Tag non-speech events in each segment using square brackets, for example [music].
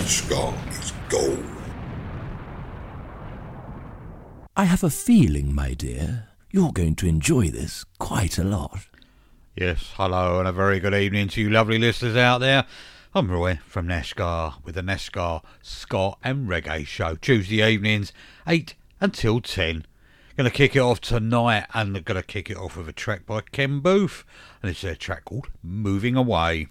NASCAR is gold. I have a feeling, my dear, you're going to enjoy this quite a lot. Yes, hello and a very good evening to you lovely listeners out there. I'm Roy from Nashska with the Nashska Ska and Reggae Show, Tuesday evenings, 8 until 10. Gonna kick it off tonight and gonna kick it off with a track by Ken Boothe, and it's a track called Moving Away.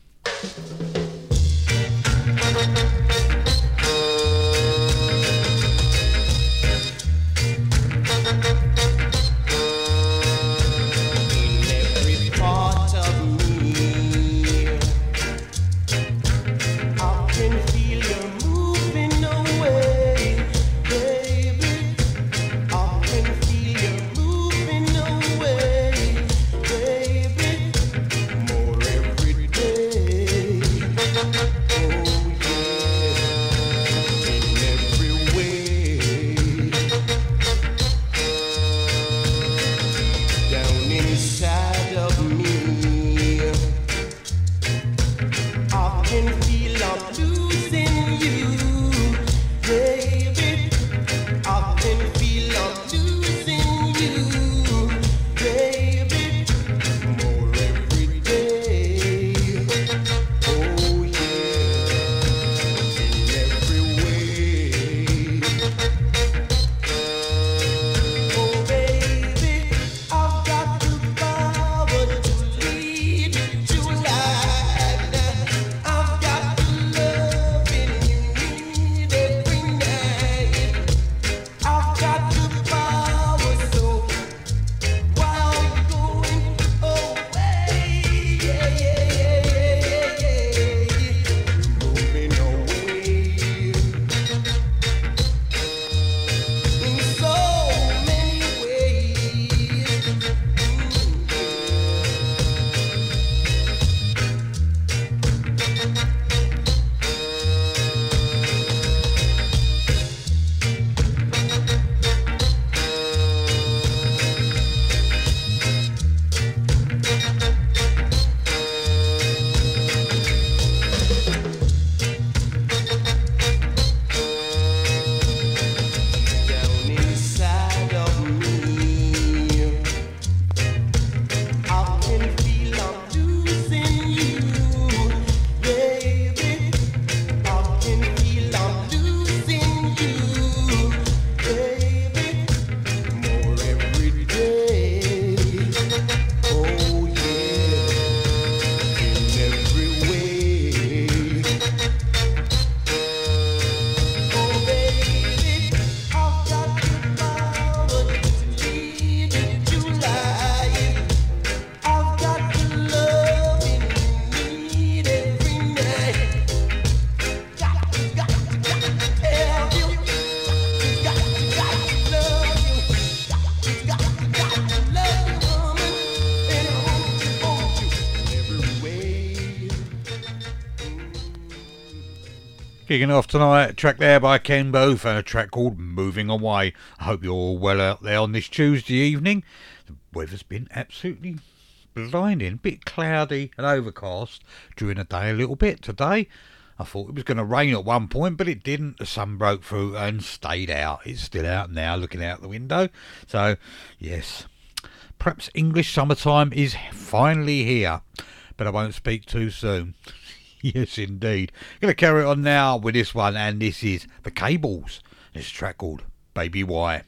Kicking off tonight, a track there by Ken Boothe and a track called Moving Away. I hope you're all well out there on this Tuesday evening. The weather's been absolutely blinding, a bit cloudy and overcast during the day a little bit today. I thought it was going to rain at one point, but it didn't. The sun broke through and stayed out. It's still out now, looking out the window. So, yes, perhaps English summertime is finally here, but I won't speak too soon. [laughs] yes, indeed. Going to carry on now with this one, and this is The Cables. This track called Baby why,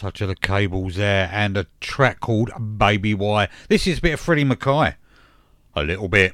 Touch of the Cables there, and a track called Baby Why. This is a bit of Freddie McKay. A little bit.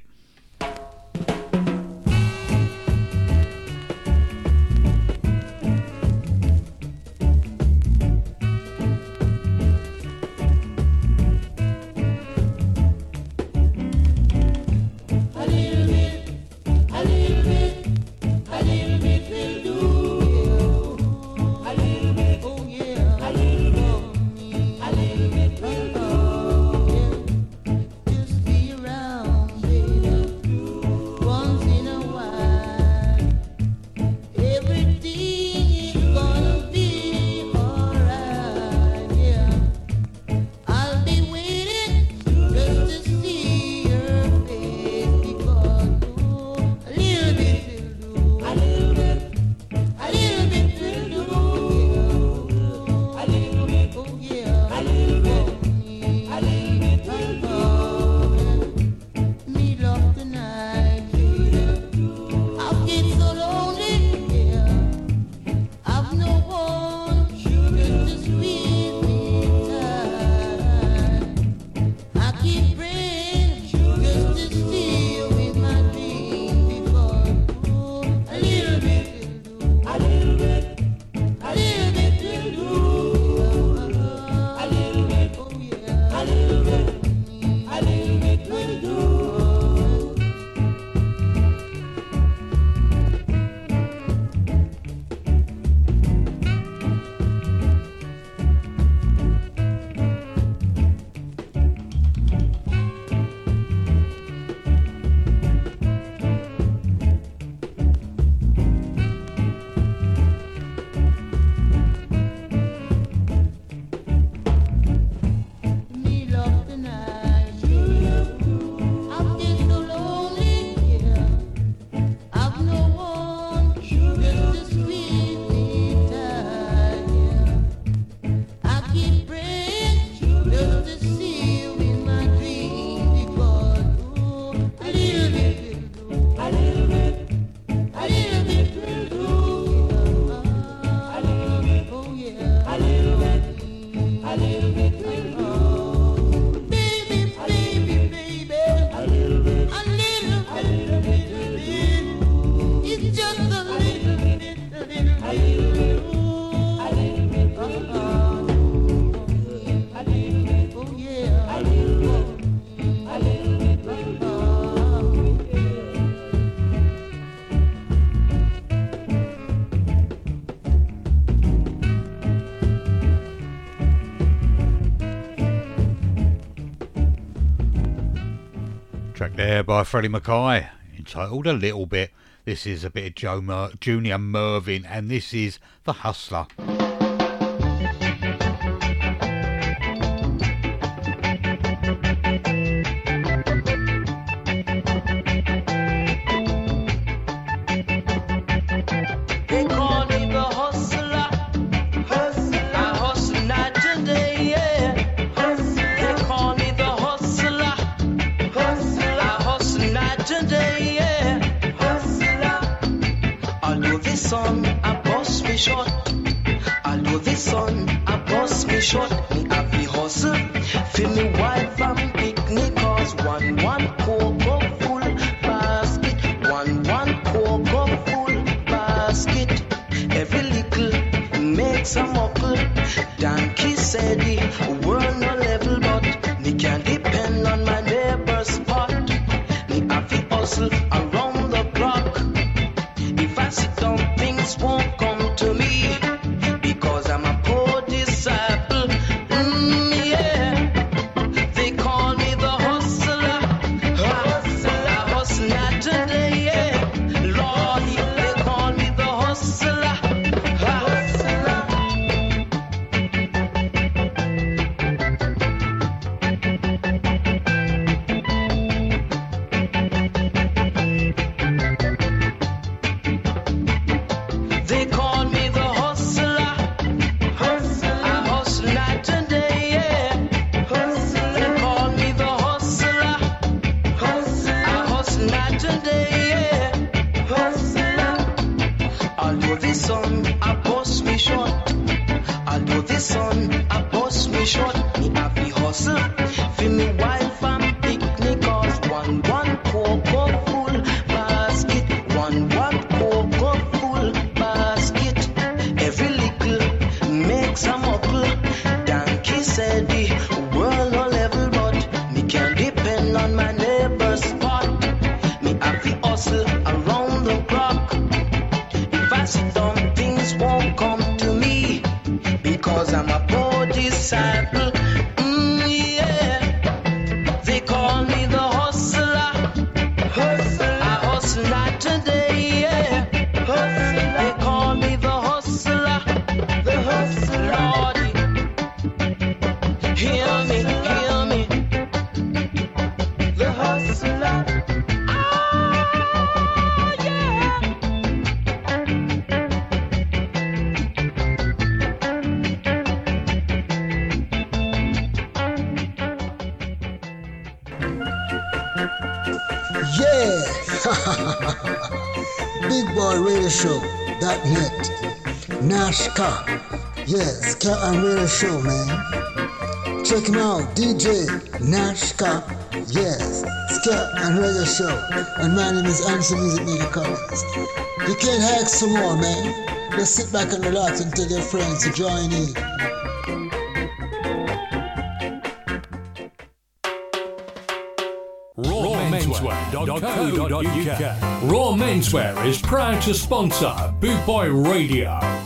There by Freddie McKay, entitled A Little Bit. This is a bit of Joe Mer- Junior Murvin, and this is The Hustler. Nashska. Yes, Ska and Radio Show, man. Check him out, DJ Nashska. Yes, Ska and Radio Show. And my name is Anderson Music Media Collins. You can't hack some more, man. Just sit back and relax and tell your friends to join in. rawmenswear.co.uk Raw Menswear is proud to sponsor Bootboy Radio.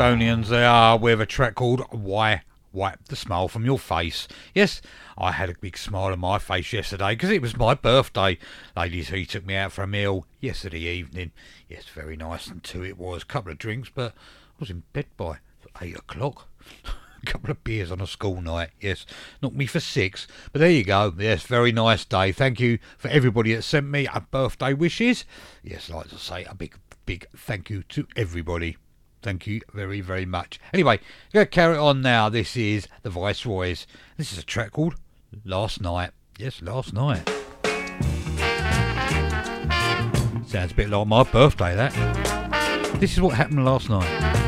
Kingstonians they are with a track called Why Wipe the Smile from Your Face. Yes, I had a big smile on my face yesterday because it was my birthday. Ladies, he took me out for a meal yesterday evening. Yes, very nice and two it was. A couple of drinks, but I was in bed by eight o'clock. a [laughs] couple of beers on a school night. Yes, knocked me for six. But there you go. Yes, very nice day. Thank you for everybody that sent me a birthday wishes. Yes, like to say a big, big thank you to everybody. Thank you very, very much. Anyway, going to carry on now. This is the Viceroys. This is a track called Last Night. Yes, Last Night. Sounds a bit like my birthday, that. This is what happened last night.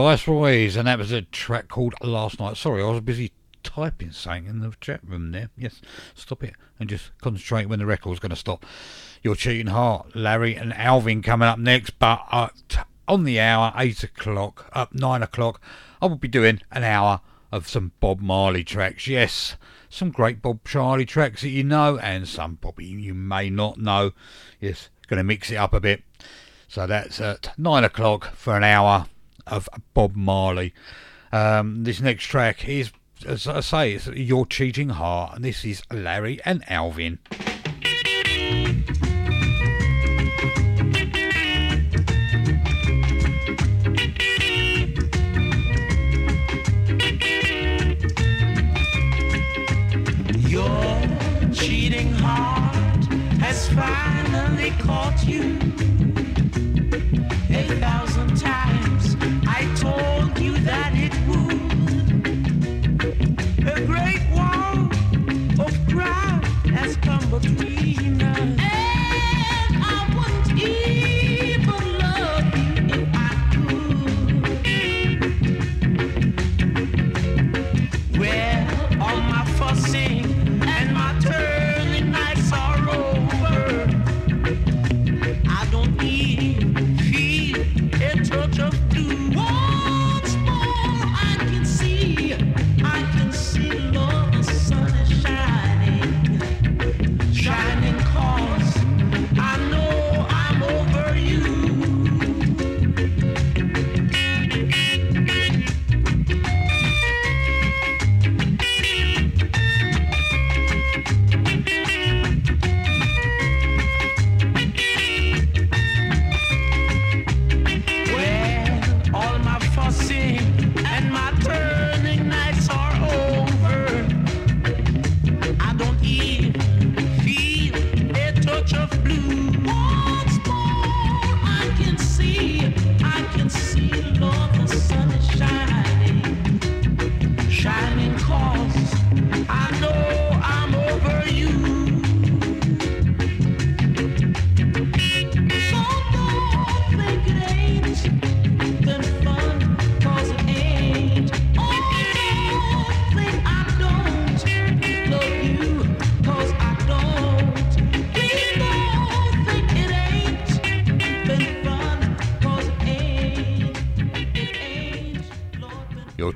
Viceroys, and that was a track called Last Night. Sorry, I was busy typing something in the chat room there. Yes, stop it and just concentrate when the record's going to stop. Your cheating heart, Larry and Alvin coming up next, but on the hour, eight o'clock, up nine o'clock, I will be doing an hour of some Bob Marley tracks. Yes, some great Bob Marley tracks that you know, and some probably you may not know. Yes, going to mix it up a bit. So that's at nine o'clock for an hour of Bob Marley. Um, this next track is, as I say, it's Your Cheating Heart, and this is Larry and Alvin. Your cheating heart has finally caught you a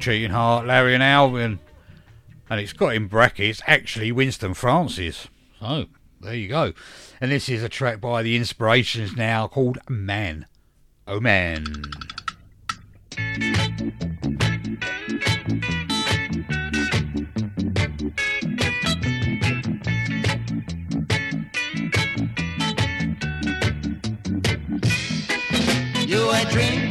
cheating heart, Larry and Alvin. And it's got in brackets actually Winston Francis. So there you go. And this is a track by the Inspirations now called Man. Oh Man. You a drink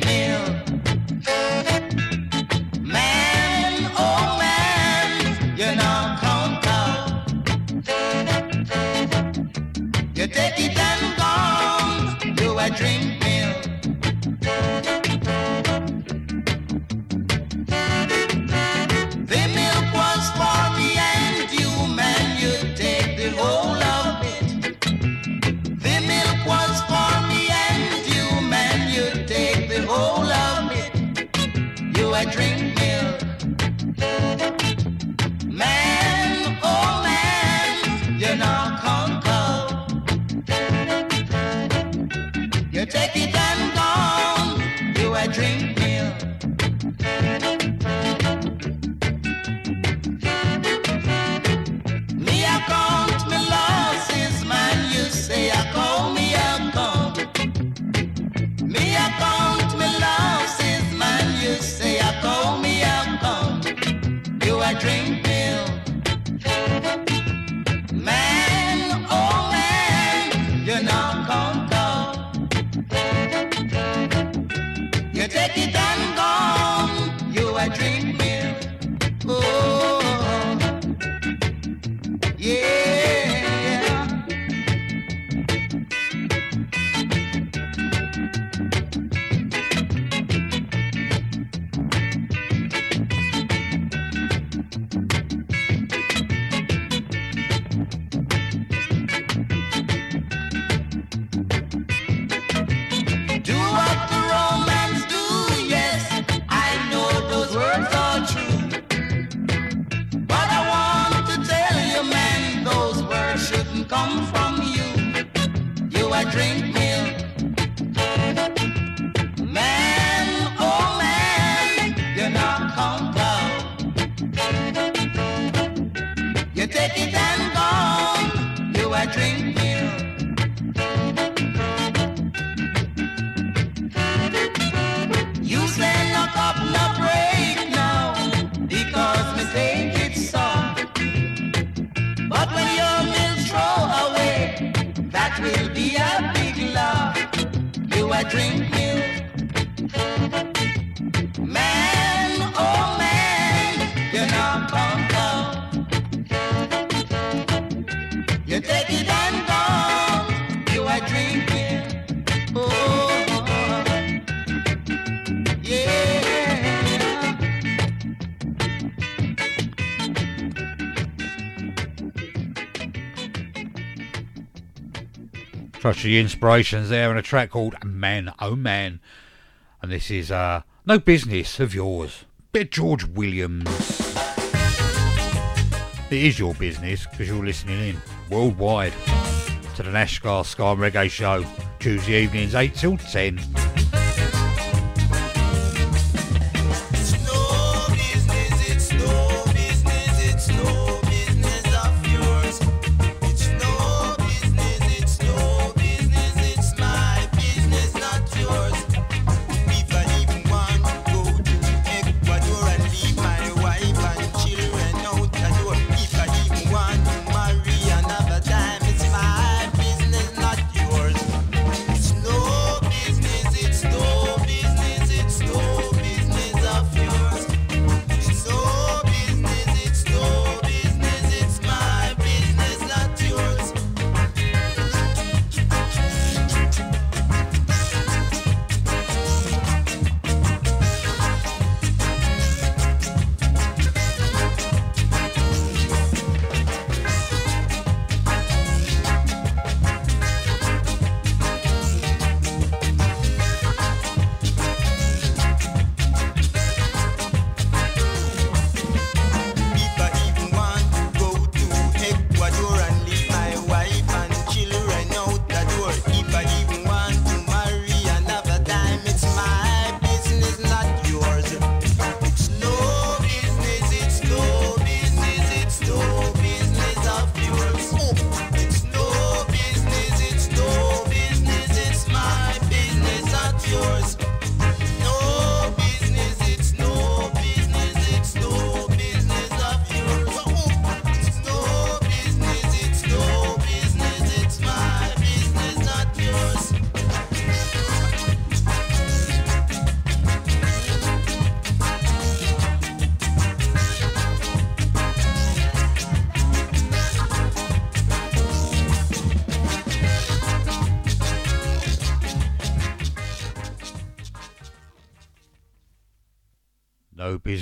Dream. The inspirations there and a track called Man Oh Man. And this is uh, No Business of Yours. Bit George Williams. It is your business because you're listening in worldwide to the Nashska Ska Reggae Show. Tuesday evenings 8 till 10.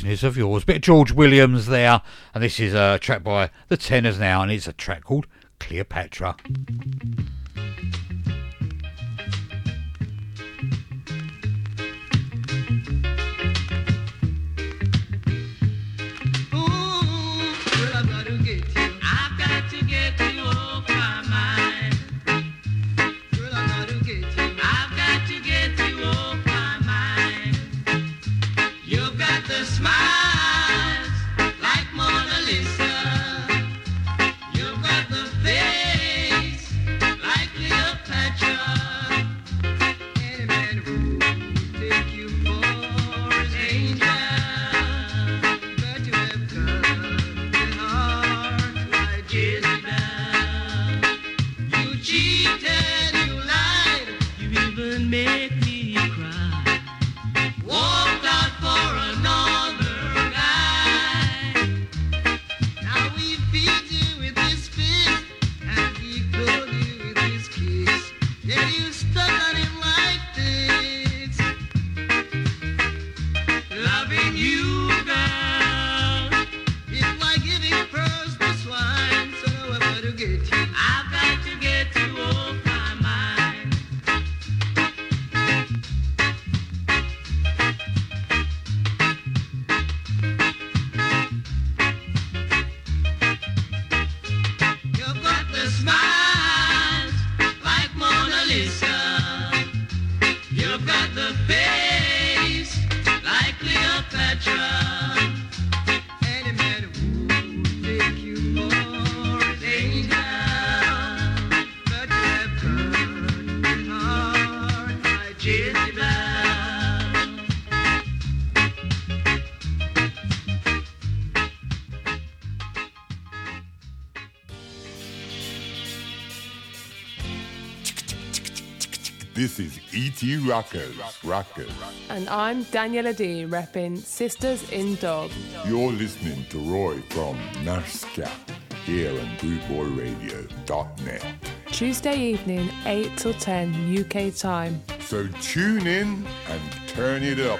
Business of yours. Bit of George Williams there, and this is a track by the Tenors now, and it's a track called Cleopatra. Is Rockers, Rockers. And I'm Daniela D, repping Sisters in Dub. You're listening to Roy from Nashska here on BootboyRadio.net. Tuesday evening, 8 till 10 UK time. So tune in and turn it up.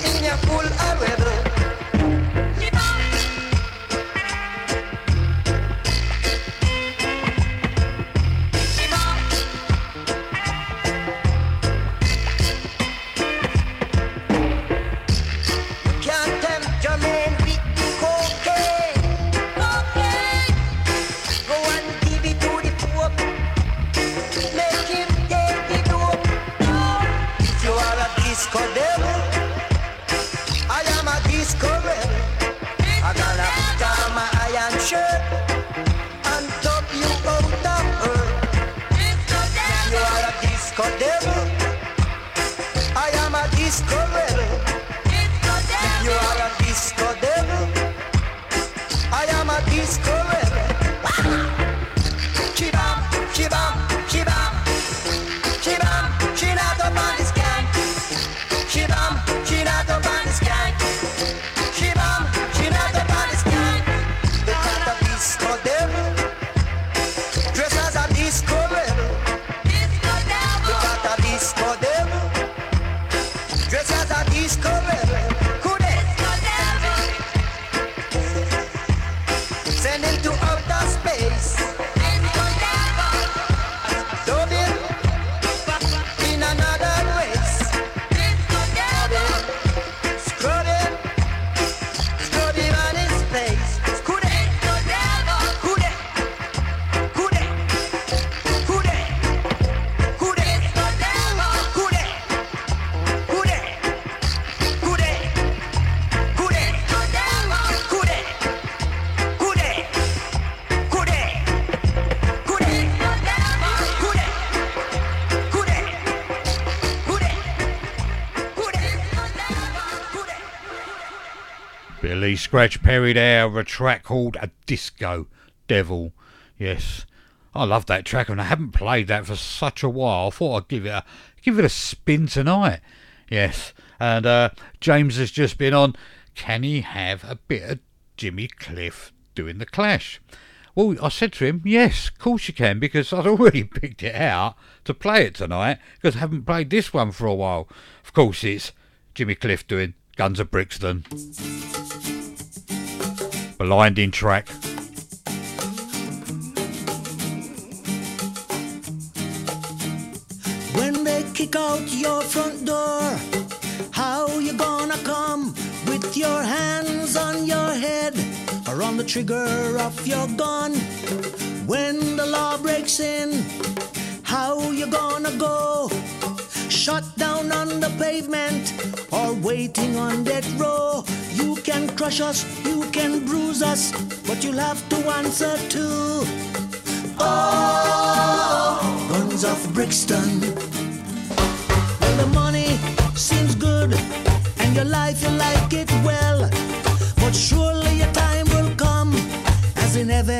niña full arredor. Scratch Perry there with a track called A Disco Devil. Yes, I love that track and I haven't played that for such a while. I thought I'd give it a give it a spin tonight. Yes, and uh, James has just been on. Can he have a bit of Jimmy Cliff doing the Clash? Well, I said to him, yes, of course you can, because I'd already [laughs] picked it out to play it tonight, because I haven't played this one for a while. Of course, it's Jimmy Cliff doing Guns of Brixton. Blinding track. When they kick out your front door, how you gonna come with your hands on your head or on the trigger of your gun? When the law breaks in, how you gonna go? Shut down on the pavement or waiting on death row. You can crush us, you can bruise us, but you'll have to answer too. Oh, guns of Brixton. Well, the money seems good, and your life you like it well. But surely your time will come, as in heaven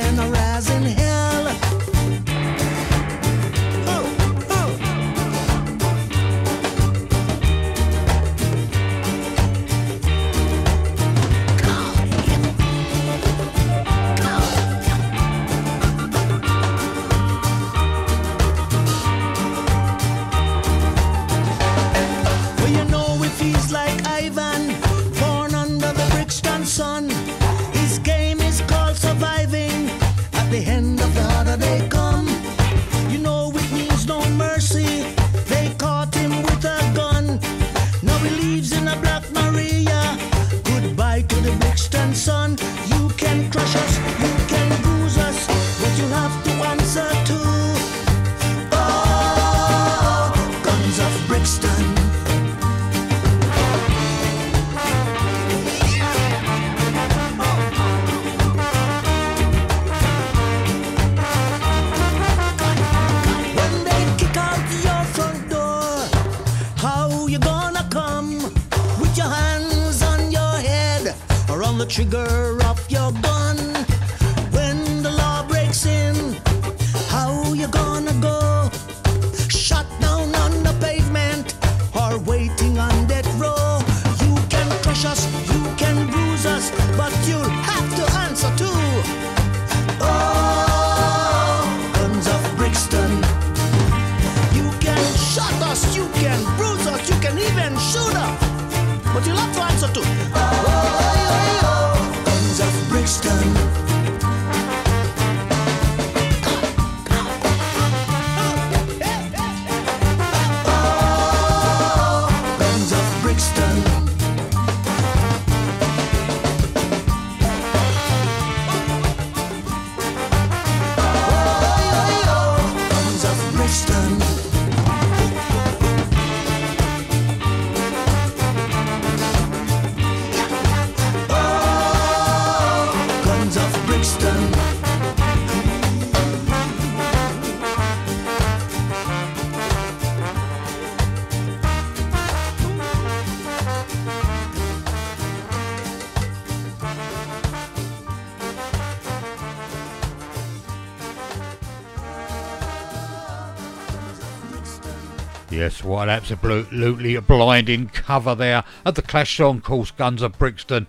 An absolutely blinding cover there of the Clash song called Guns of Brixton,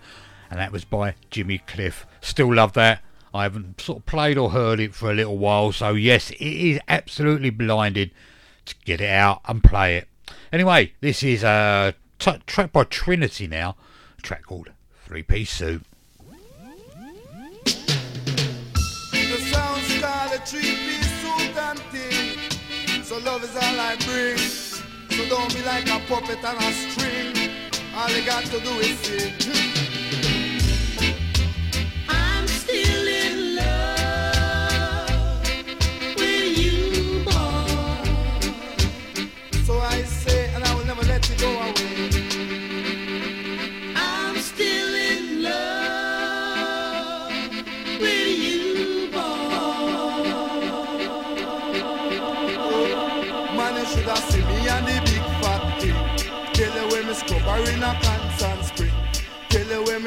and that was by Jimmy Cliff. Still love that. I haven't sort of played or heard it for a little while, so yes, it is absolutely blinding to get it out and play it. Anyway, this is a t- track by Trinity now, a track called Three Piece Suit. So love is all I bring. Don't be like a puppet on a string. All you got to do is sing.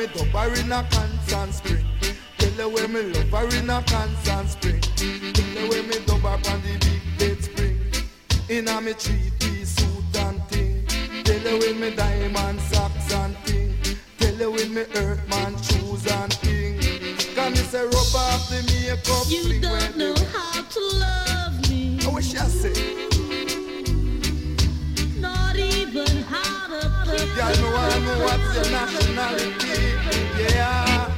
You me dubber in a constant spring. Tell you where me lover in a constant spring. Tell you where me on the big bed spring. In a me three-piece suit and thing. Tell you where me diamond socks and thing. Tell you where me earthman shoes and thing. Can me say rub off the makeup You don't know how to love me. I wish I say. Your nationality, yeah.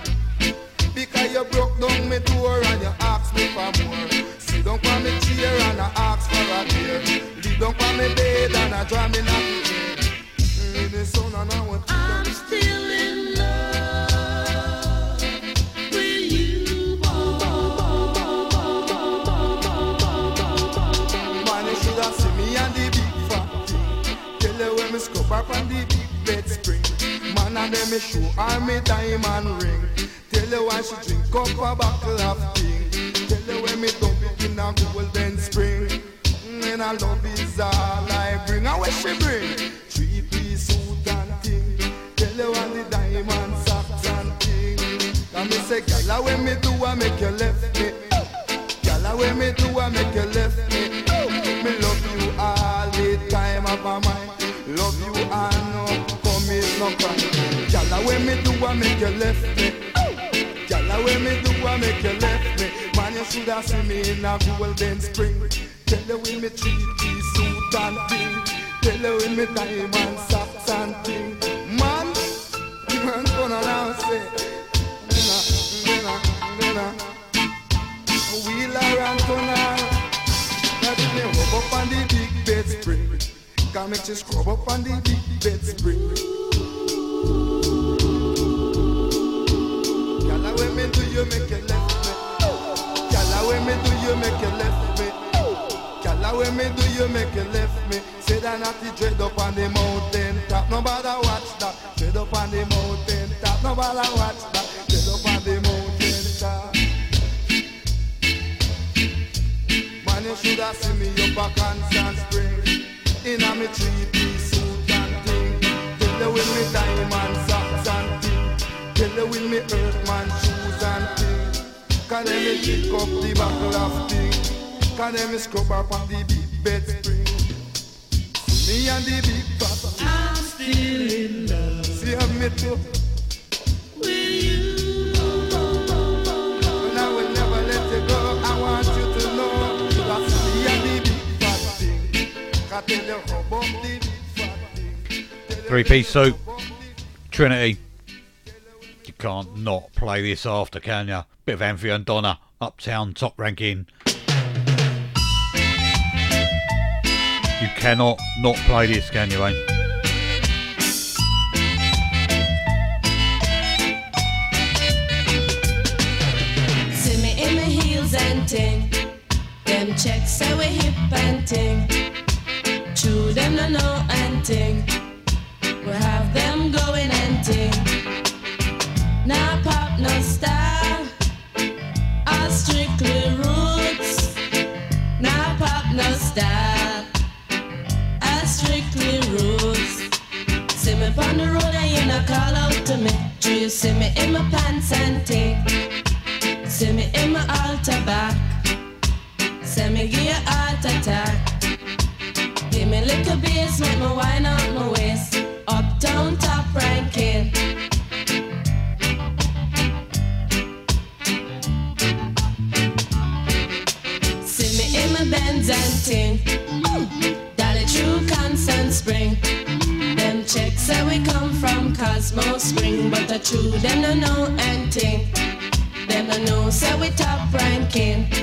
Because you broke down me door and you asked me for more. Sit down on me chair and I ask for a beer. Leave down on me bed and I draw me. Mm, In the sun and I want I'm still in love with you, Man, you should have seen me and the big fat thing. Tell her when me scrub up on the big bed spring. And then me show her me diamond ring. Tell her why she drink up a bottle of thing. Tell her when me dump it in a golden spring. Mm, And I love is all I bring. And what she bring? Three piece suit and thing. Tell her what the diamond socks and thing. And me say, gyal, when me do, I make you left me. Gyal, when me do, I make you left me. Me love you all the time of my mind. Love you and no commit no crime. When me do, I make you left me. Gyal, when me do, I make you left me. Man, you should have seen me in a golden spring. Tell her with me three piece suit and thing. Tell her with me diamond socks and thing. Man, man, turn around say, Nina, Nina, Nina. Wheeler and turner. That me rub up on the big bed spring. Can make you scrub up on the big bed spring. Me do you make you left me? Gyal, when me do you make you left me? Gyal, when me do you make you left me? Say that not the dread up on the mountain top. Nobody watch that. Dread up on the mountain top. Nobody watch that. Dread up on the mountain top. Man, you should have seen me up a constant spring. In a me three-piece suit and thing. Tell her with me pick up the buckle of thing. Can let me scrub up on the big bed spring. Me and the big fat I'm still in love. See how me too. With you. And I will never let you go. I want you to know that's me and the big fat thing. Can tell you how about the big fat thing. Three piece suit. Trinity. You can't not play this after, can ya? Bit of Althea and Donna. Uptown top ranking. You cannot not play this, can you, eh? In my heels and ting. Them checks say we hip and ting. True, them no know and ting. We have them going and ting. Now pop no style. Give me little bass, make me wine out my waist. Uptown top ranking. And. Dolly true constant spring. Them checks say we come from Constant Spring, but the true them no know and ting. Them no know say we top ranking.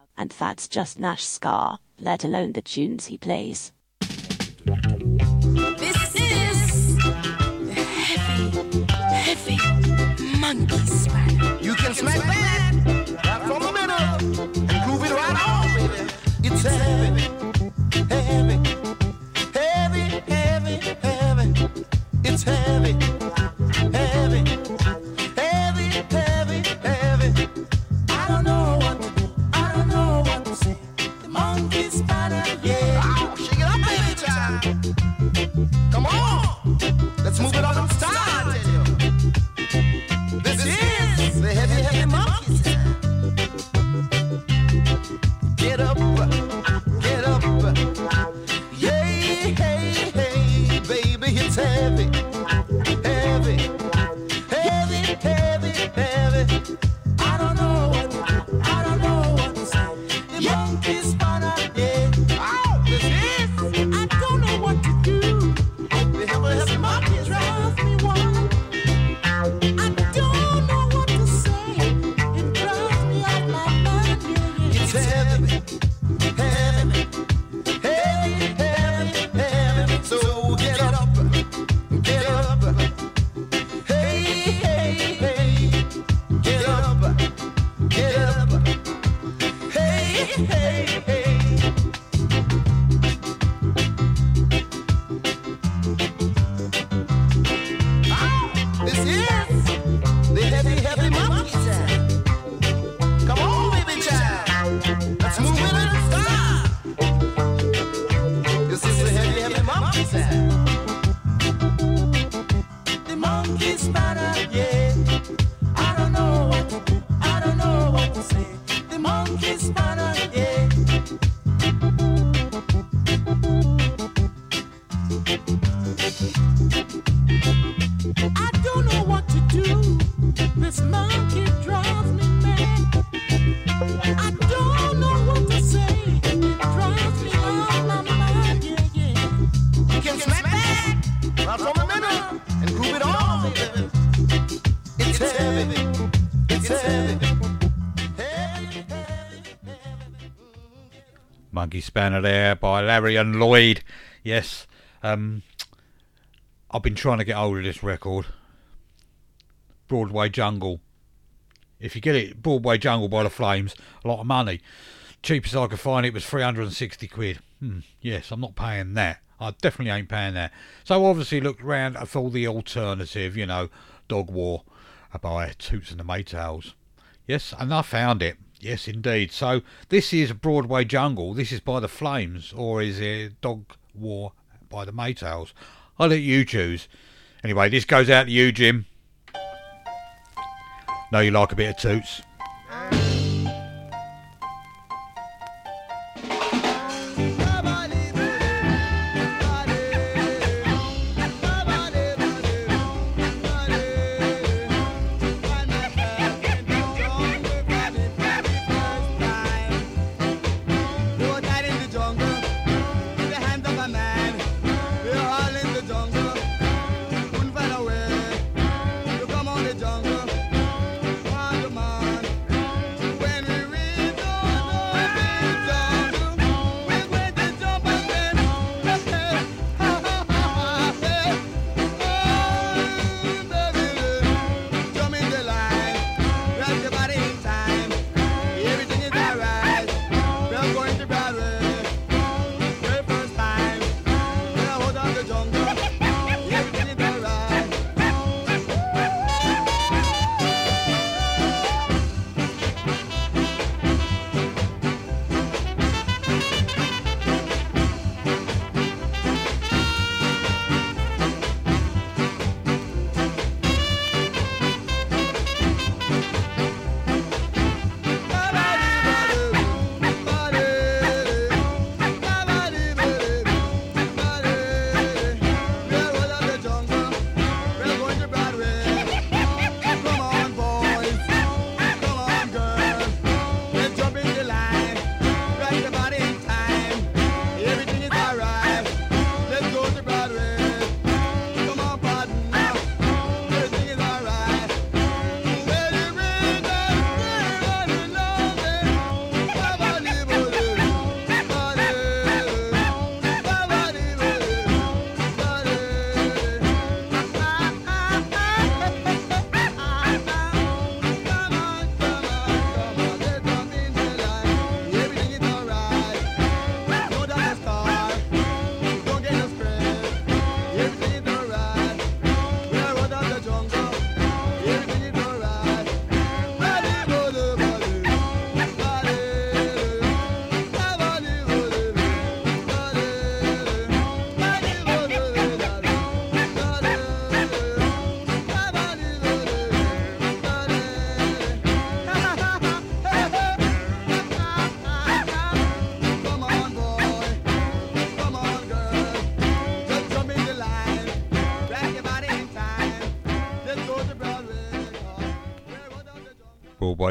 and that's just Nashska, let alone the tunes he plays. This is the heavy, heavy monkey smack. You can smack back. Monkey Spanner there by Larry and Lloyd. Yes, um, I've been trying to get hold of this record. Broadway Jungle. If you get it, Broadway Jungle by the Flames, a lot of money. Cheapest I could find it was 360 quid. Hmm, yes, I'm not paying that. I definitely ain't paying that. So obviously looked round for the alternative, you know, Dog War by Toots and the Maytals. Yes, and I found it. Yes, indeed. So this is Broadway Jungle. This is by the Flames, or is it Dog War by the Maytals? I'll let you choose. Anyway, this goes out to you, Jim. Know you like a bit of toots.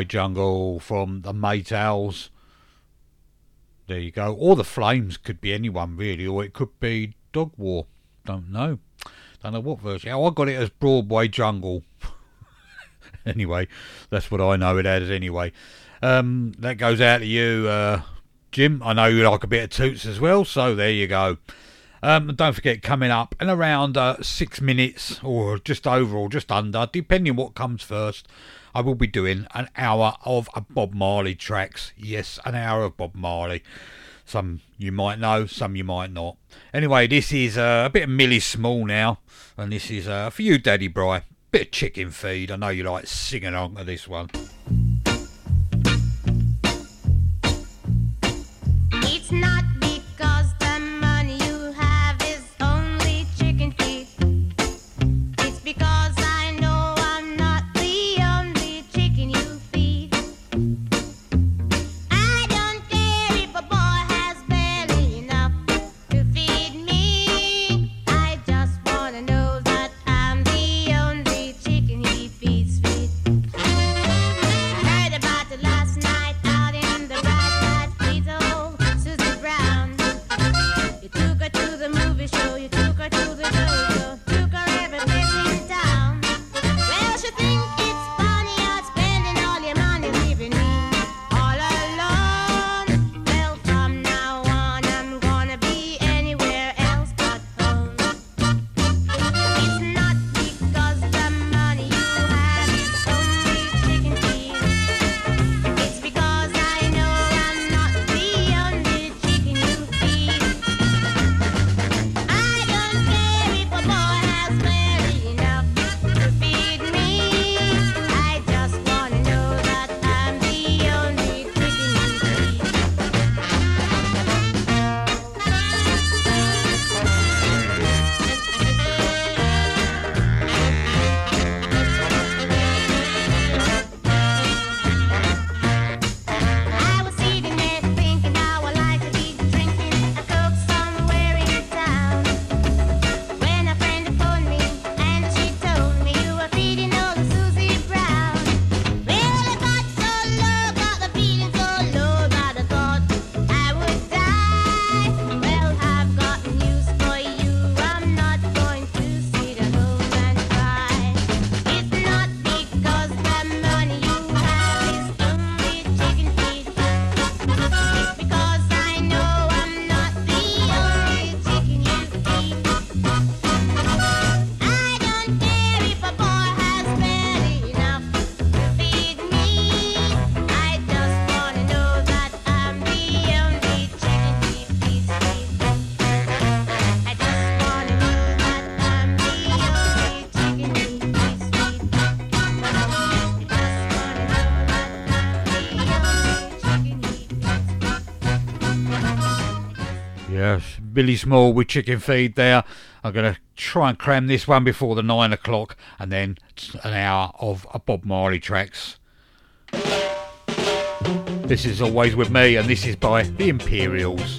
Jungle from the Maytals. There you go. Or the Flames could be anyone really, or it could be Dog War. Don't know. Don't know what version. Oh, I got it as Broadway Jungle. [laughs] anyway, that's what I know it as anyway. Um, that goes out to you, uh, Jim. I know you like a bit of toots as well, so there you go. Um, don't forget, coming up in around uh, six minutes or just over or just under, depending what comes first, I will be doing an hour of Bob Marley tracks. Yes, an hour of Bob Marley. Some you might know, some you might not. Anyway, this is uh, a bit of Millie Small now, and this is uh, for you, Daddy Bry. Bit of chicken feed. I know you like singing on to this one. It's not Millie Small with chicken feed there. I'm going to try and cram this one before the nine o'clock and then an hour of a Bob Marley tracks. This is always with me, and this is by the Imperials.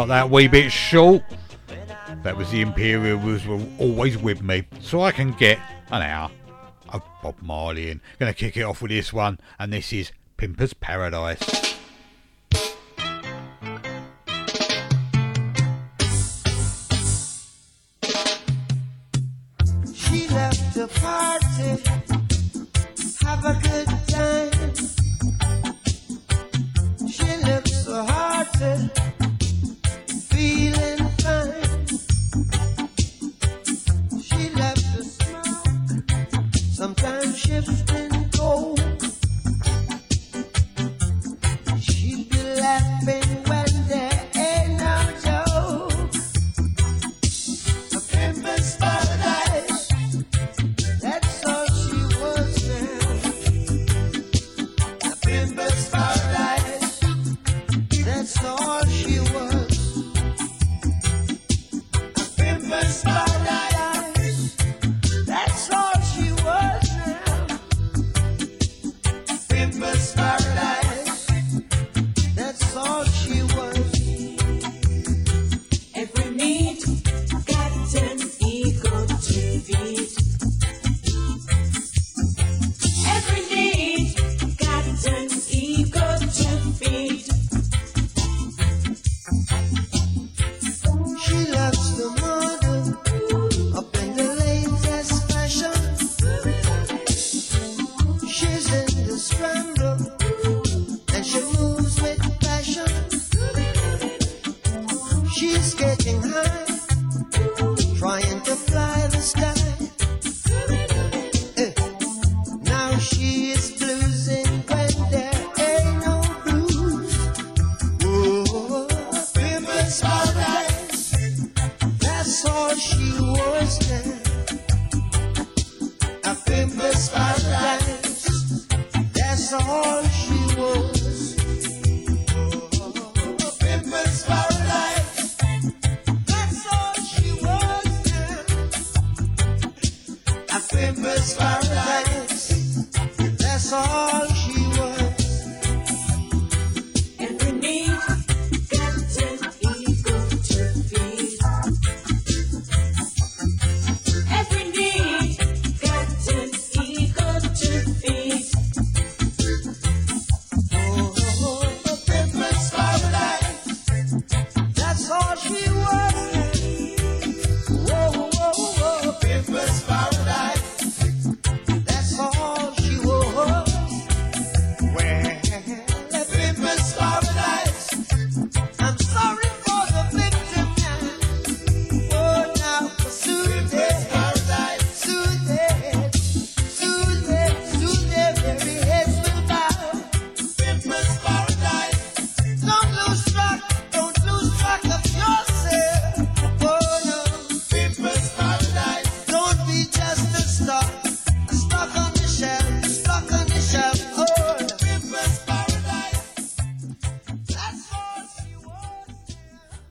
cut that wee bit short. That was the Imperial rules were always with me, so I can get an hour of Bob Marley in. Gonna kick it off with this one, and this is Pimper's Paradise.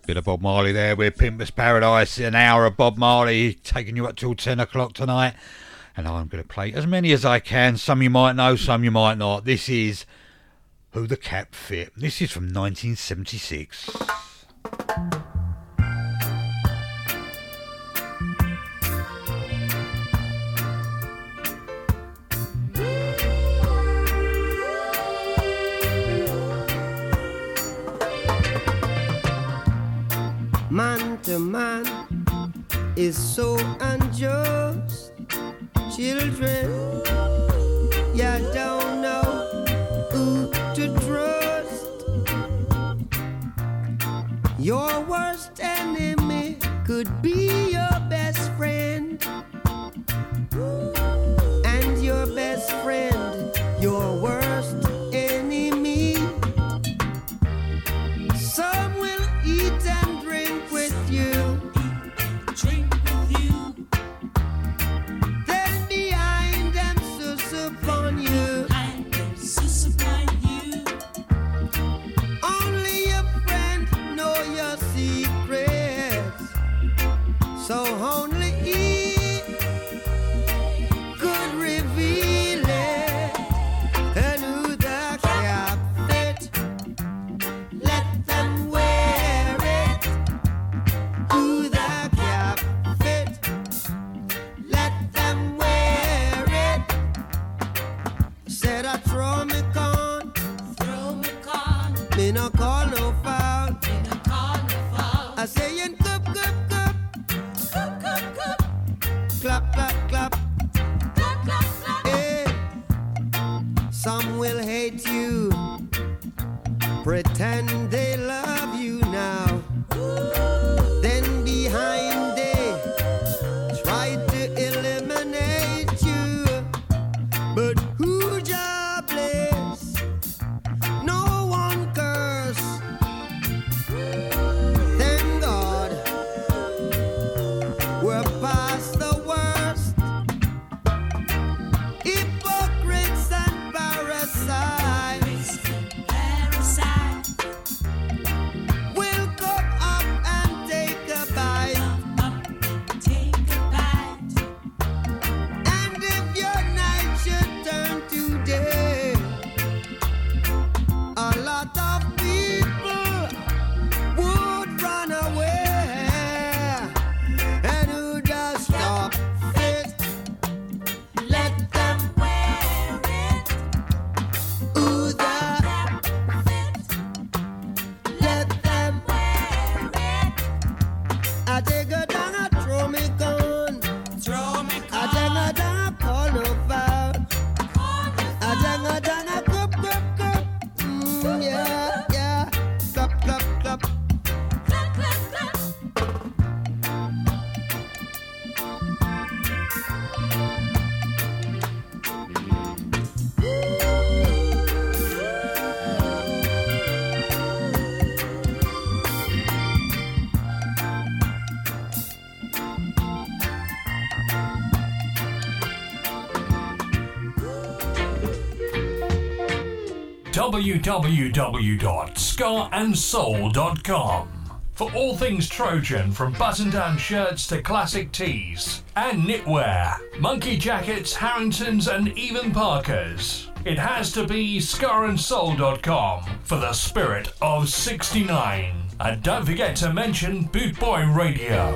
Bit of Bob Marley there with Pimper's Paradise, an hour of Bob Marley taking you up till 10 o'clock tonight. And I'm going to play as many as I can. Some you might know, some you might not. This is Who the Cap Fit. This is from 1976. man to man is so unjust. Children, you don't know who to trust. Your worst enemy pretend they www.skaandsoul.com for all things Trojan from button down shirts to classic tees and knitwear, monkey jackets, Harringtons, and even Parkers. It has to be skaandsoul.com for the spirit of 69. And don't forget to mention Boot Boy Radio.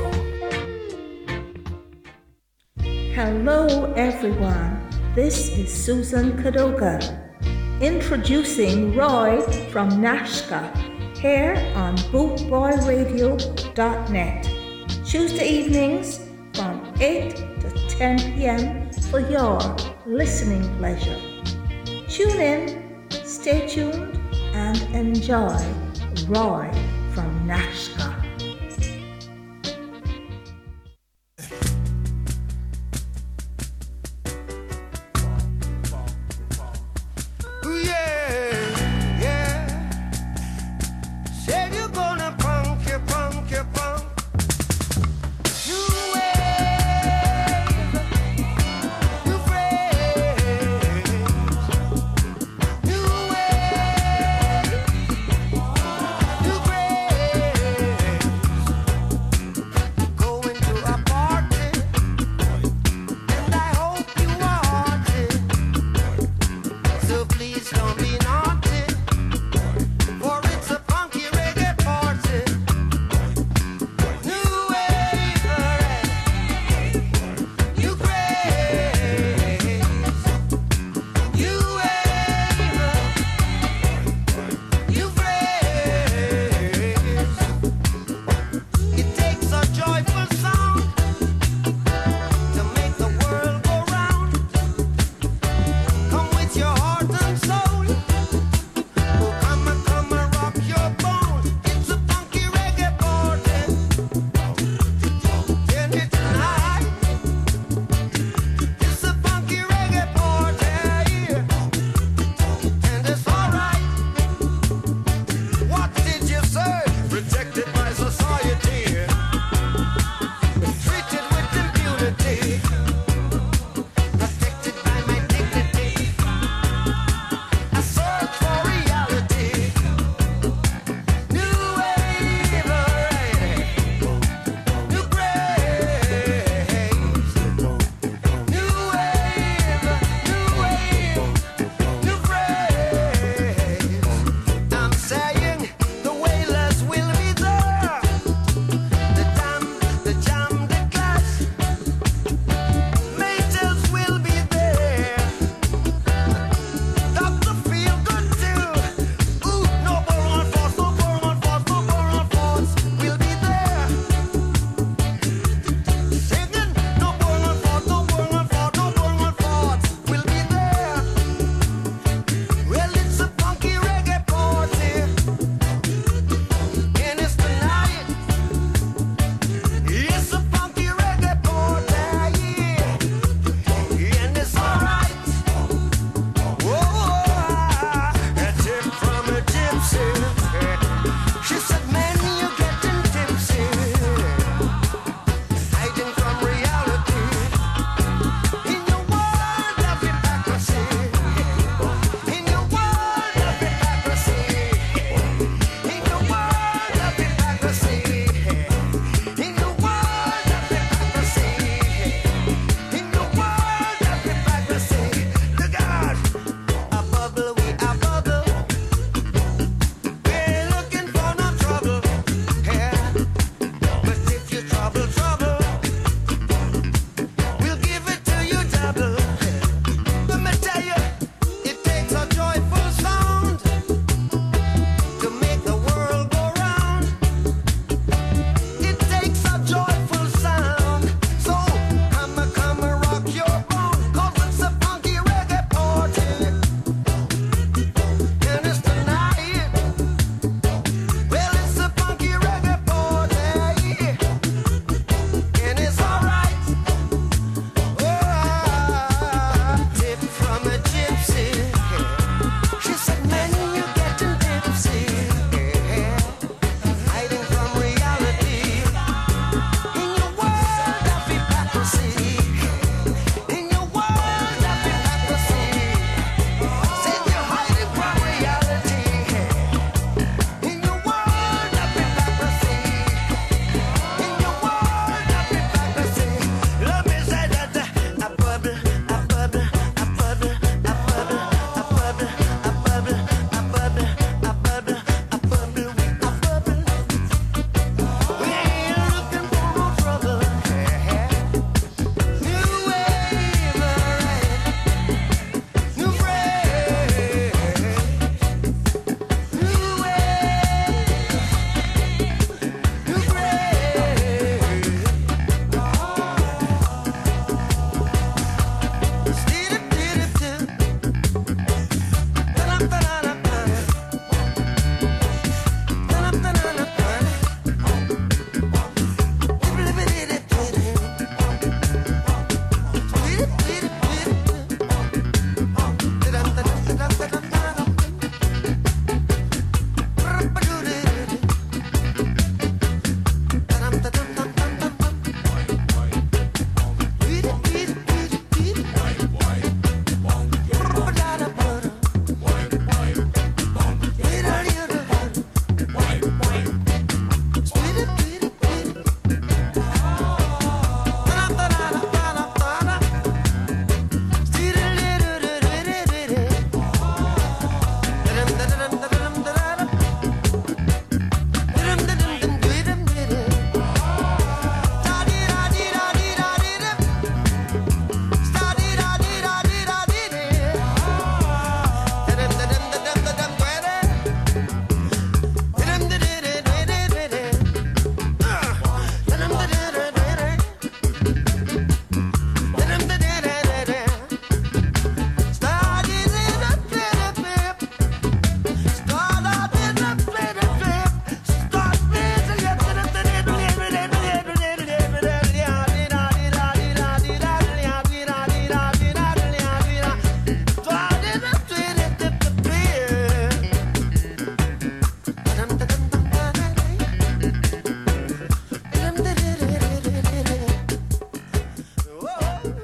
Hello, everyone. This is Susan Kadoga. Introducing Roy from Nashska here on bootboyradio.net. Tuesday evenings from 8 to 10 p.m. for your listening pleasure. Tune in, stay tuned, and enjoy Roy from Nashska.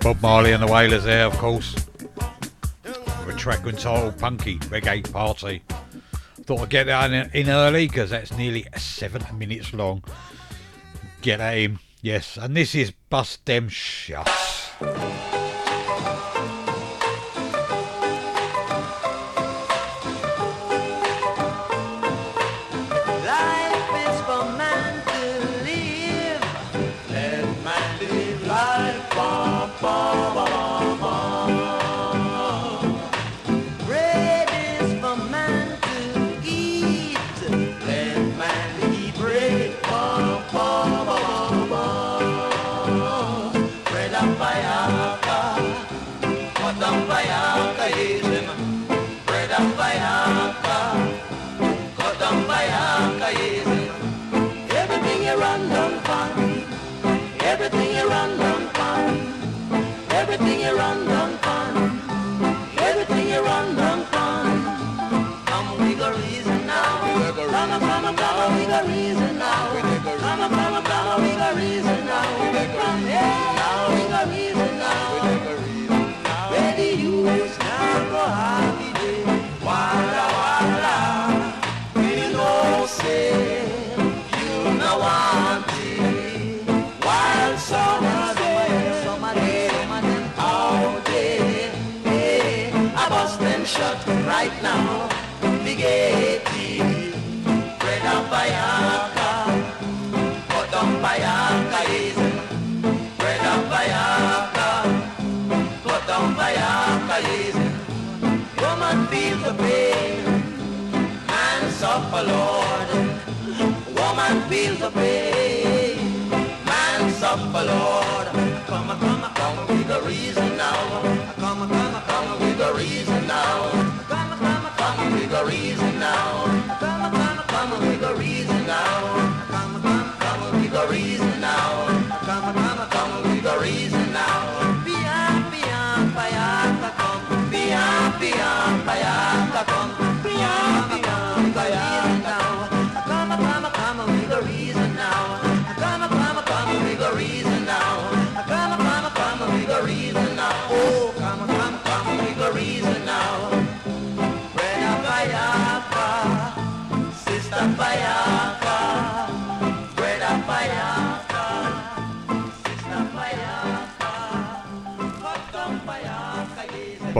Bob Marley and the Wailers there, of course. With a track entitled Punky Reggae Party. Thought I'd get that in early because that's nearly seven minutes long. Get that in, yes. And this is Bust Them shots. Lord. Woman feels the pain. Man suffer, Lord. Come, come, come with the reason now. Come, come, come with the reason now. Come, come, come with the reason now.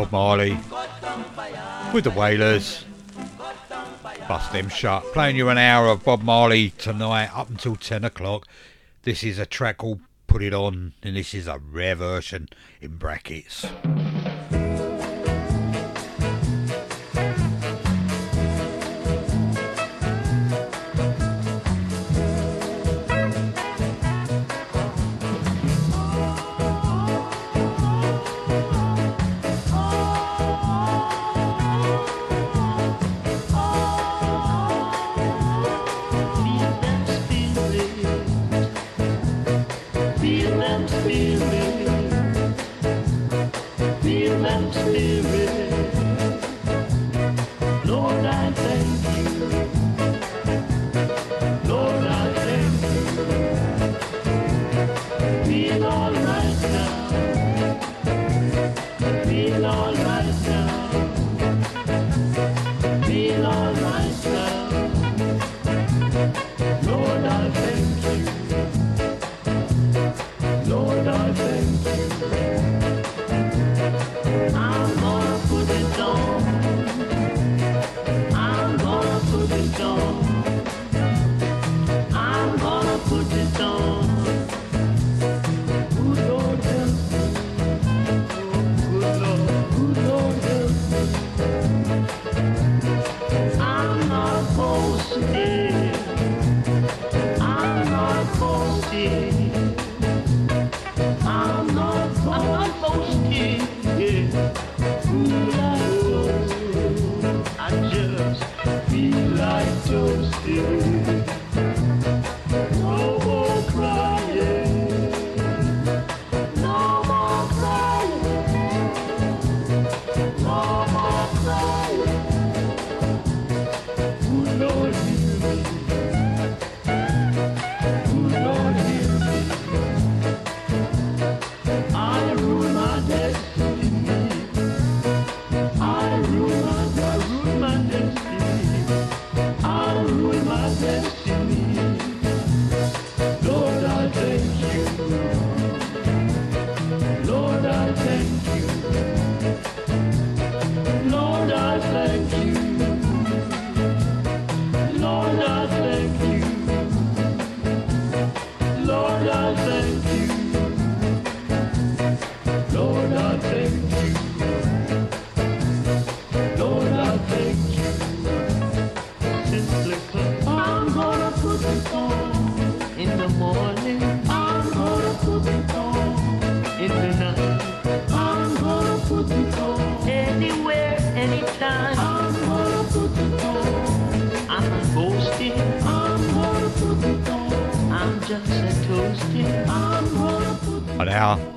Bob Marley with the Wailers, Bust them shut. Playing you an hour of Bob Marley tonight up until 10 o'clock. This is a track called Put It On, and this is a rare version in brackets.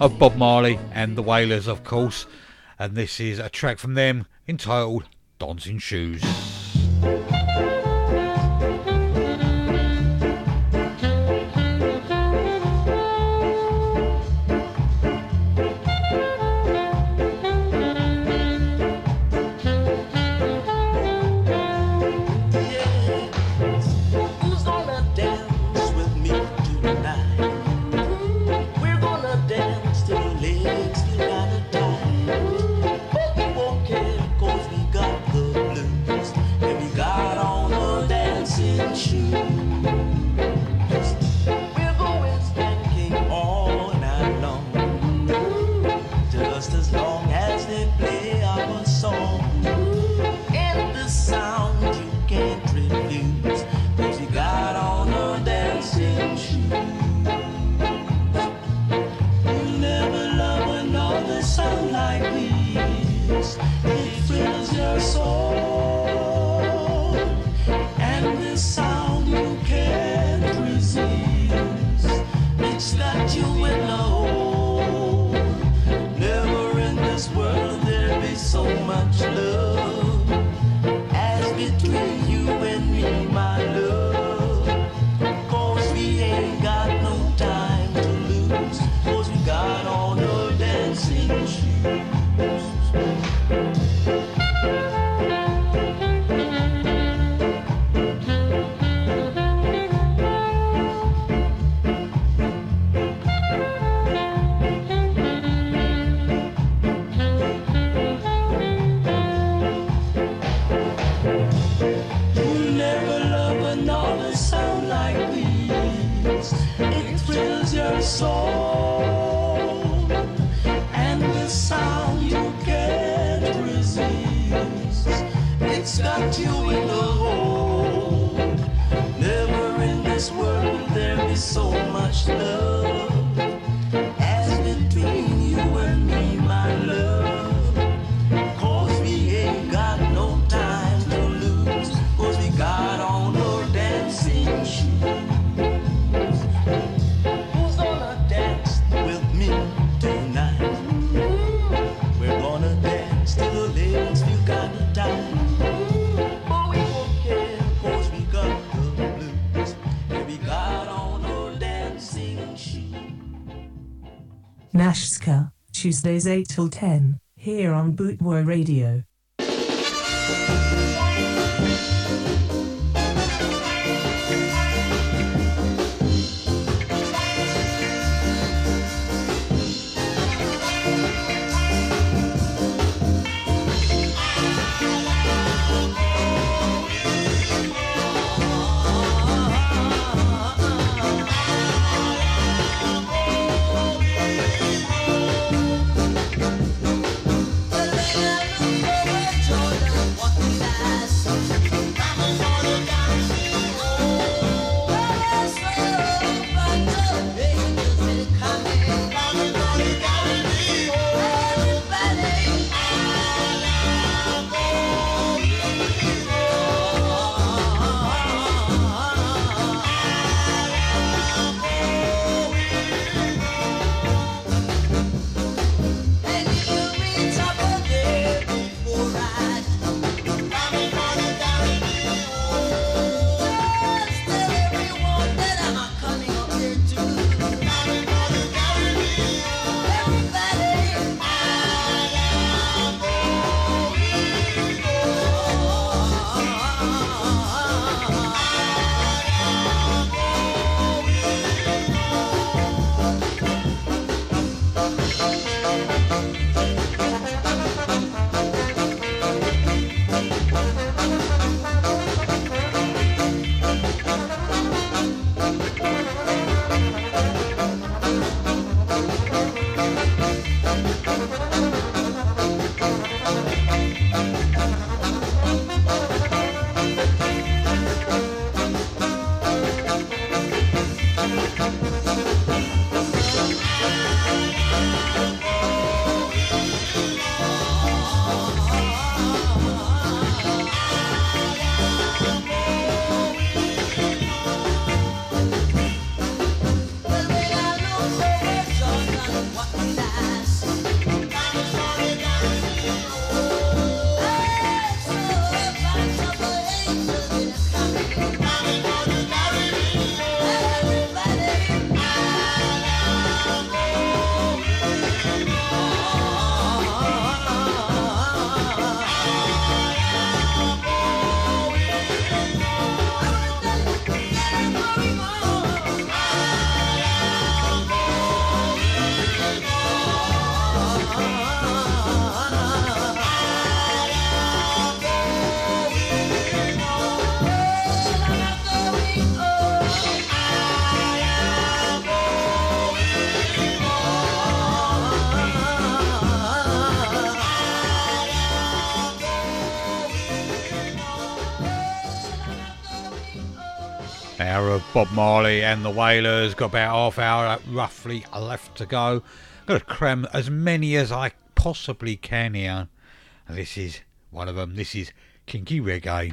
of Bob Marley and the Wailers, of course. And this is a track from them entitled Dancing Shoes. Tuesdays 8 till 10, here on Bootboy Radio. Bob Marley and the Wailers. Got about half hour roughly left to go. Got to cram as many as I possibly can here. And this is one of them. This is Kinky Reggae.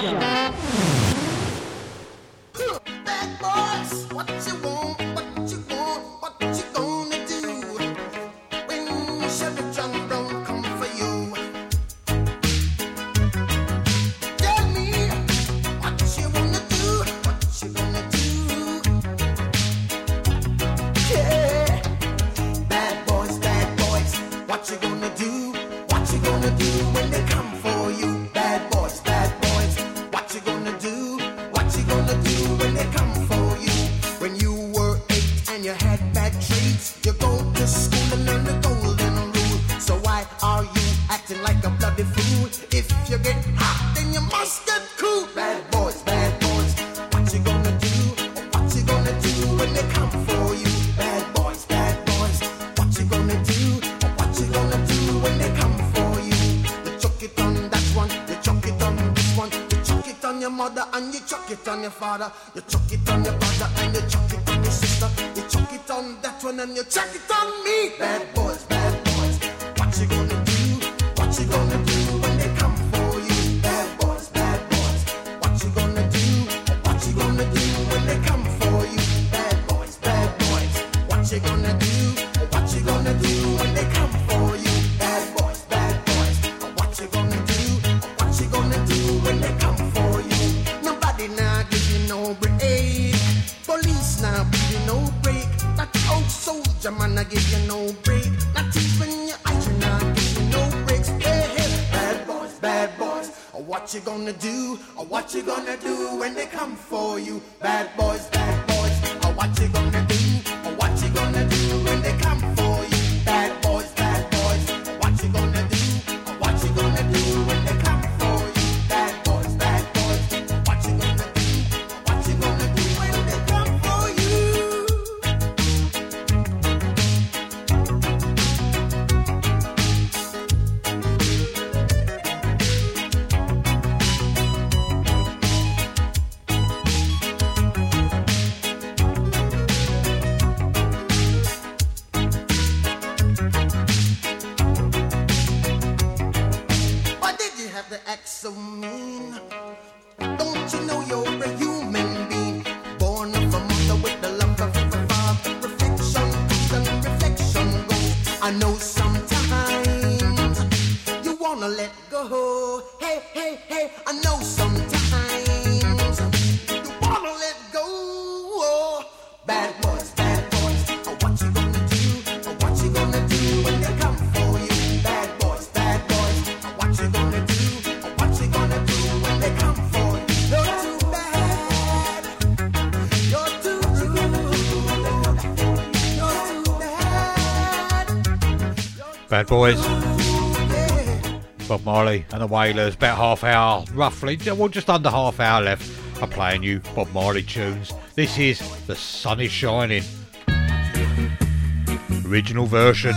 Yeah. what you gonna do? Or what you gonna do when they come for you? Bad boys, bad boys. Or what you gonna do? boys. Bob Marley and the Wailers, about half hour, roughly, well, just under half hour left. of playing you Bob Marley tunes. This is The Sun is Shining. Original version.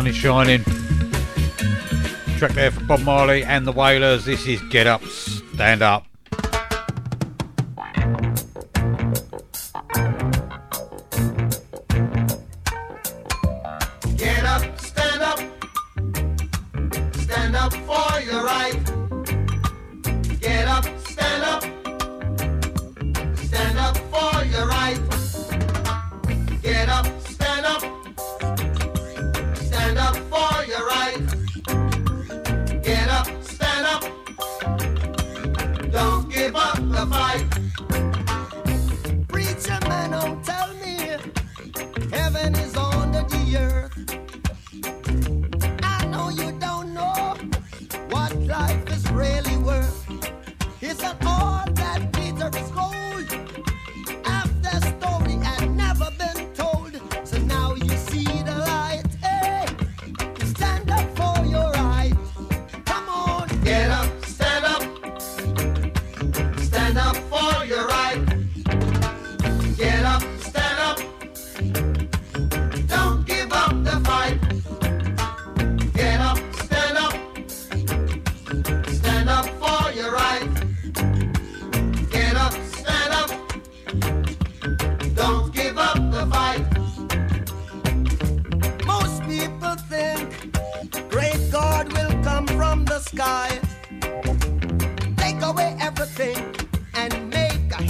sun is shining. Track there for Bob Marley and the Wailers. This is Get Up, Stand Up.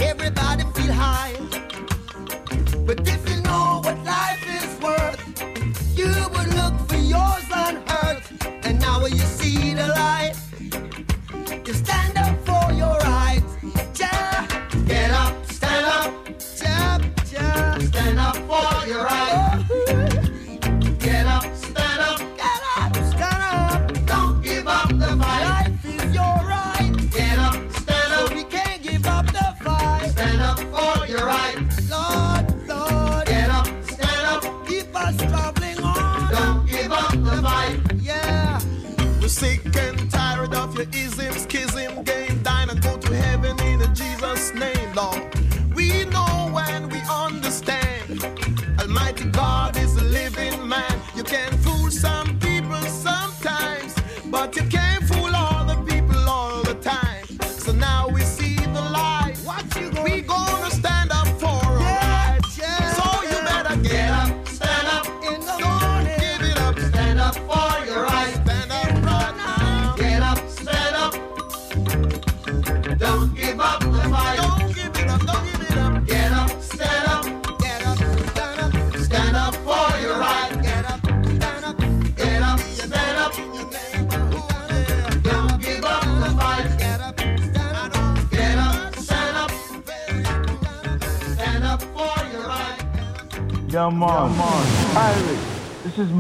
Everybody feel high.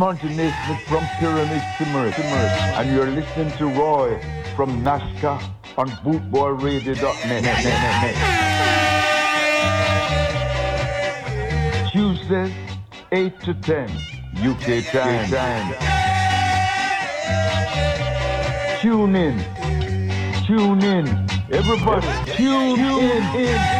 mountaination from pyramids to mirth. And you're listening to Roy from Nashska on bootboyradio.net. Tuesdays, 8 to 10, UK time. Tune in. Tune in. Everybody, tune in. in.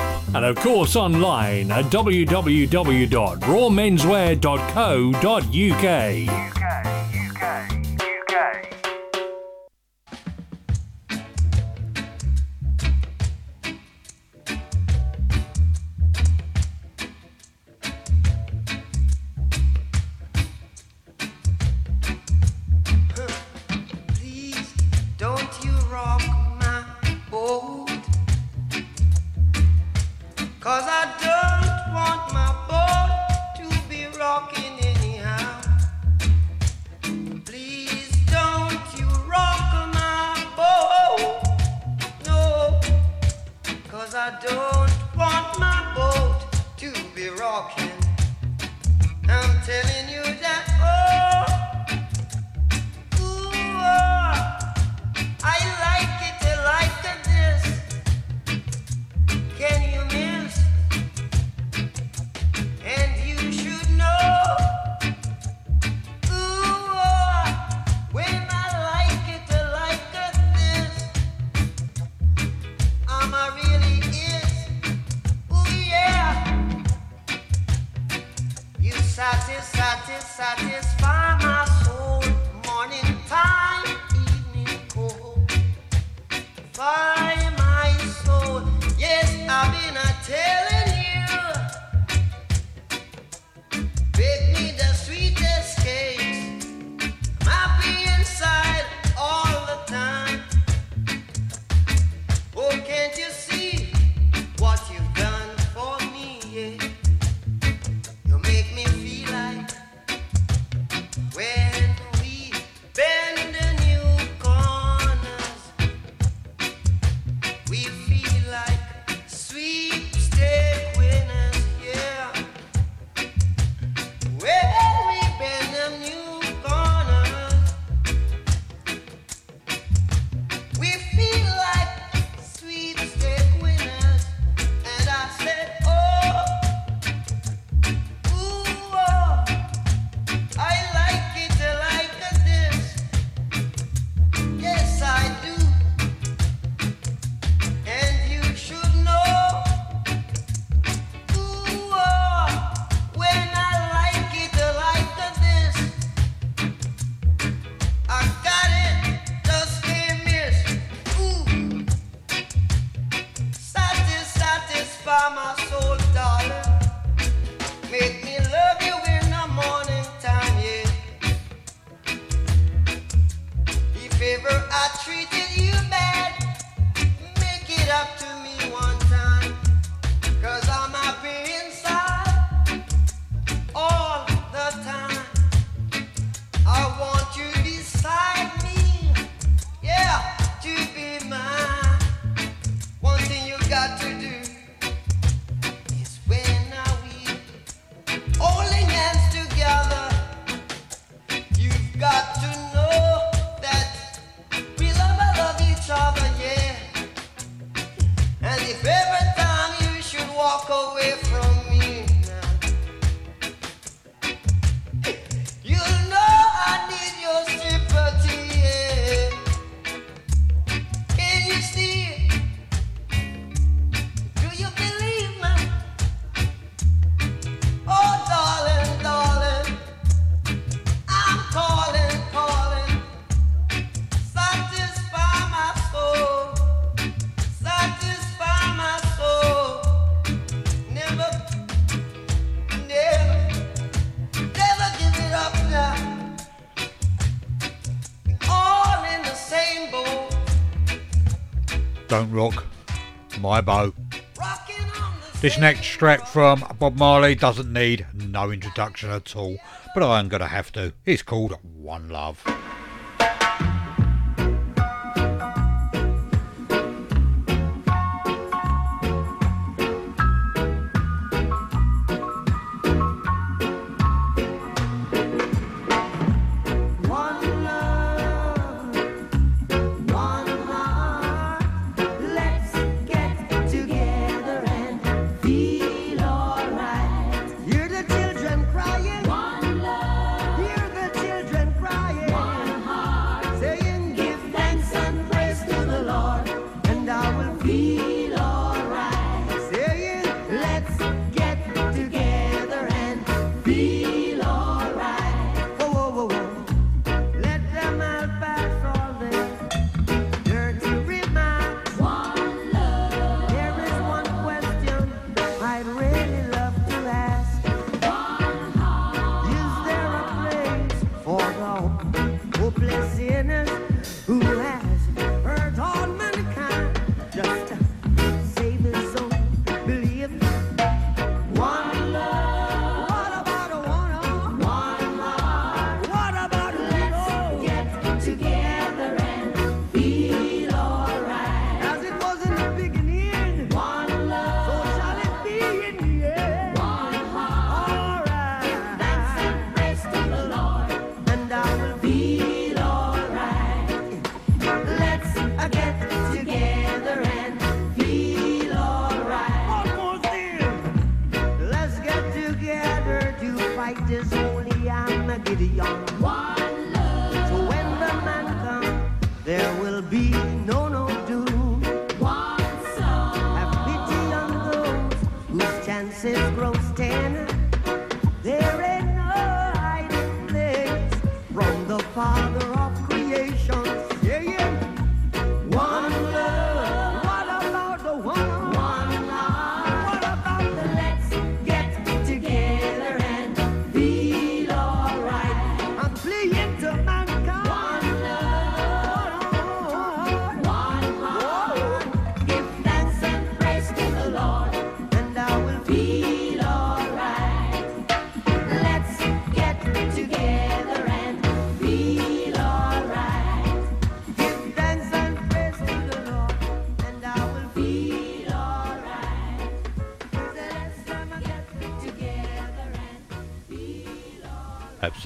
and of course online at www.rawmenswear.co.uk. Don't Rock My boat. This next track from Bob Marley doesn't need no introduction at all, but I am going to have to. It's called One Love.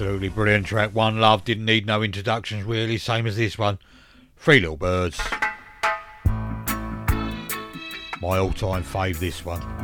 Absolutely brilliant track. One Love didn't need no introductions, really. Same as this one. Three Little Birds. My all time fave, this one.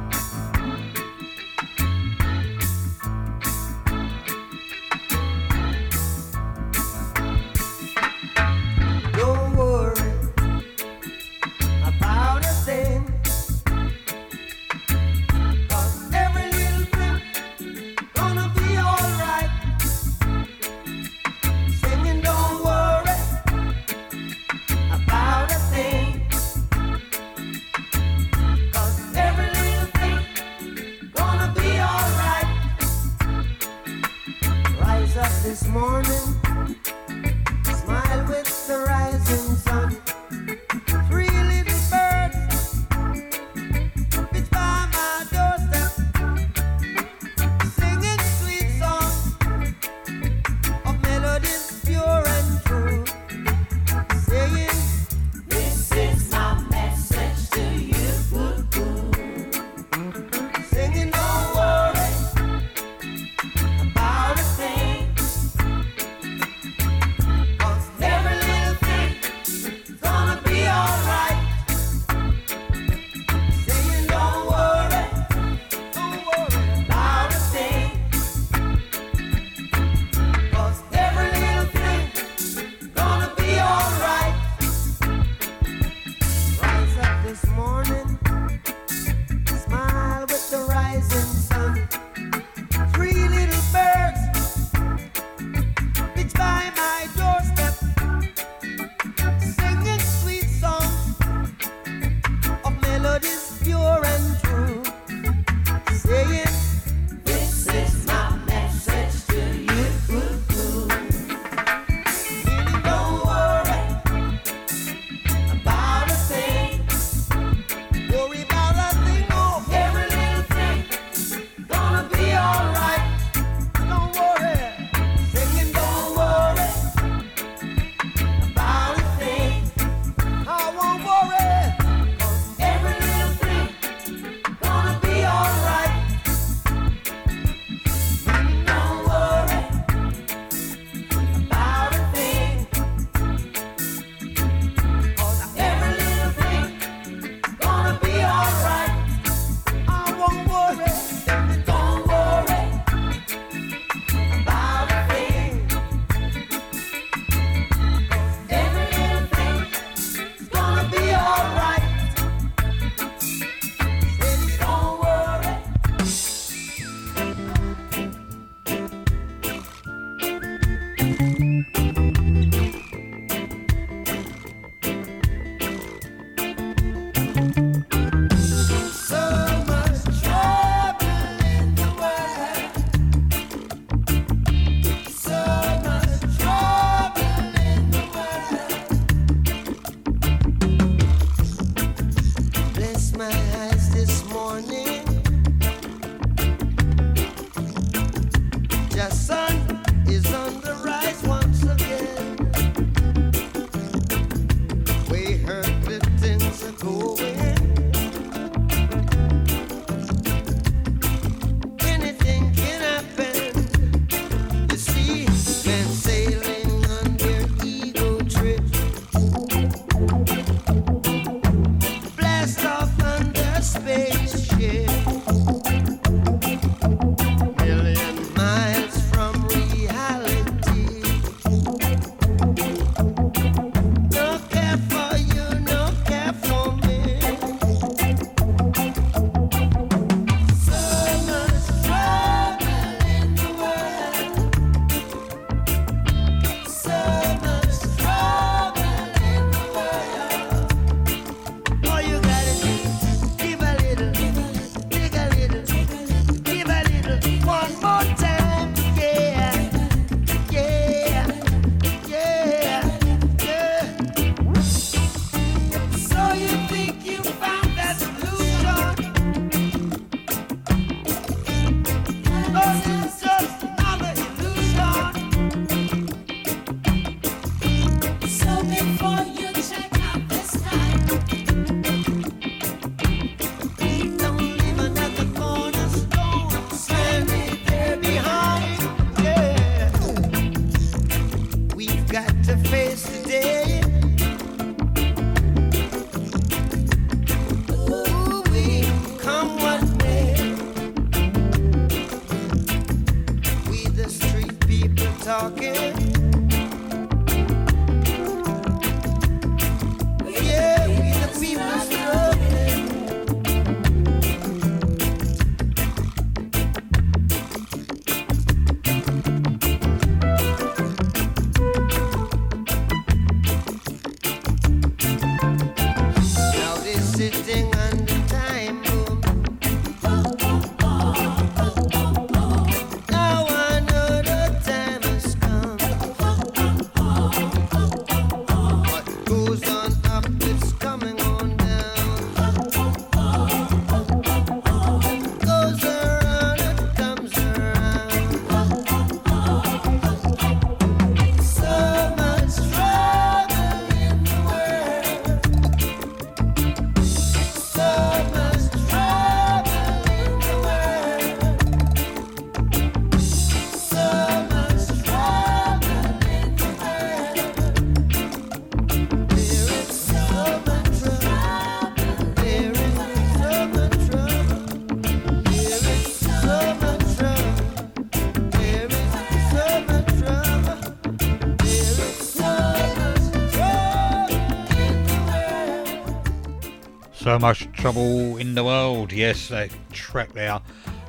Trouble in the world. Yes, that track there,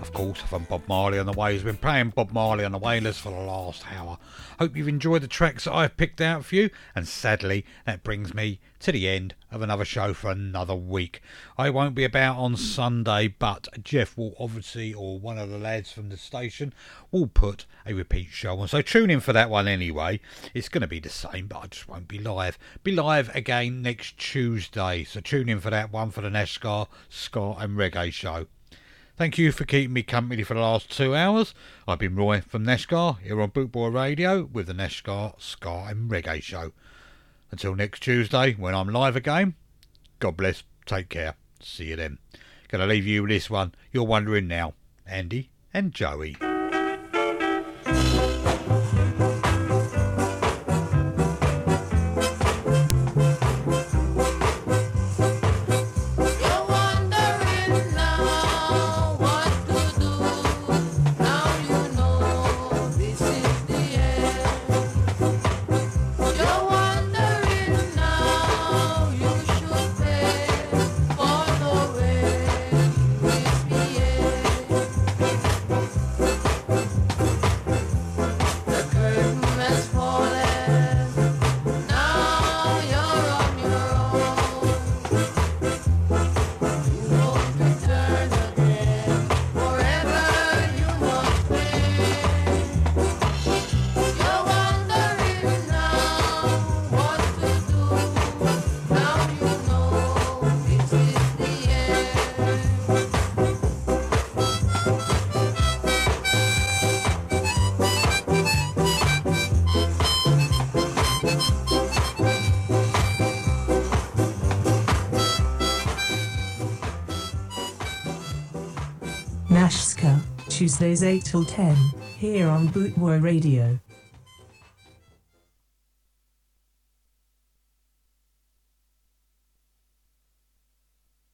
of course, from Bob Marley on the way. He's been playing Bob Marley on the Wailers for the last hour. Hope you've enjoyed the tracks that I've picked out for you. And sadly, that brings me to the end of another show for another week. I won't be about on Sunday, but Jeff will obviously, or one of the lads from the station, will put a repeat show on. So tune in for that one anyway. It's going to be the same, but I just won't be live. Be live again next Tuesday. So tune in for that one for the Nashska, Ska and Reggae show. Thank you for keeping me company for the last two hours. I've been Roy from Nashska here on Bootboy Radio with the Nashska, Ska and Reggae show. Until next Tuesday when I'm live again, God bless, take care, see you then. Gonna leave you with this one. You're wondering now, Andy and Joey. Tuesdays 8 till 10, here on Bootboy Radio.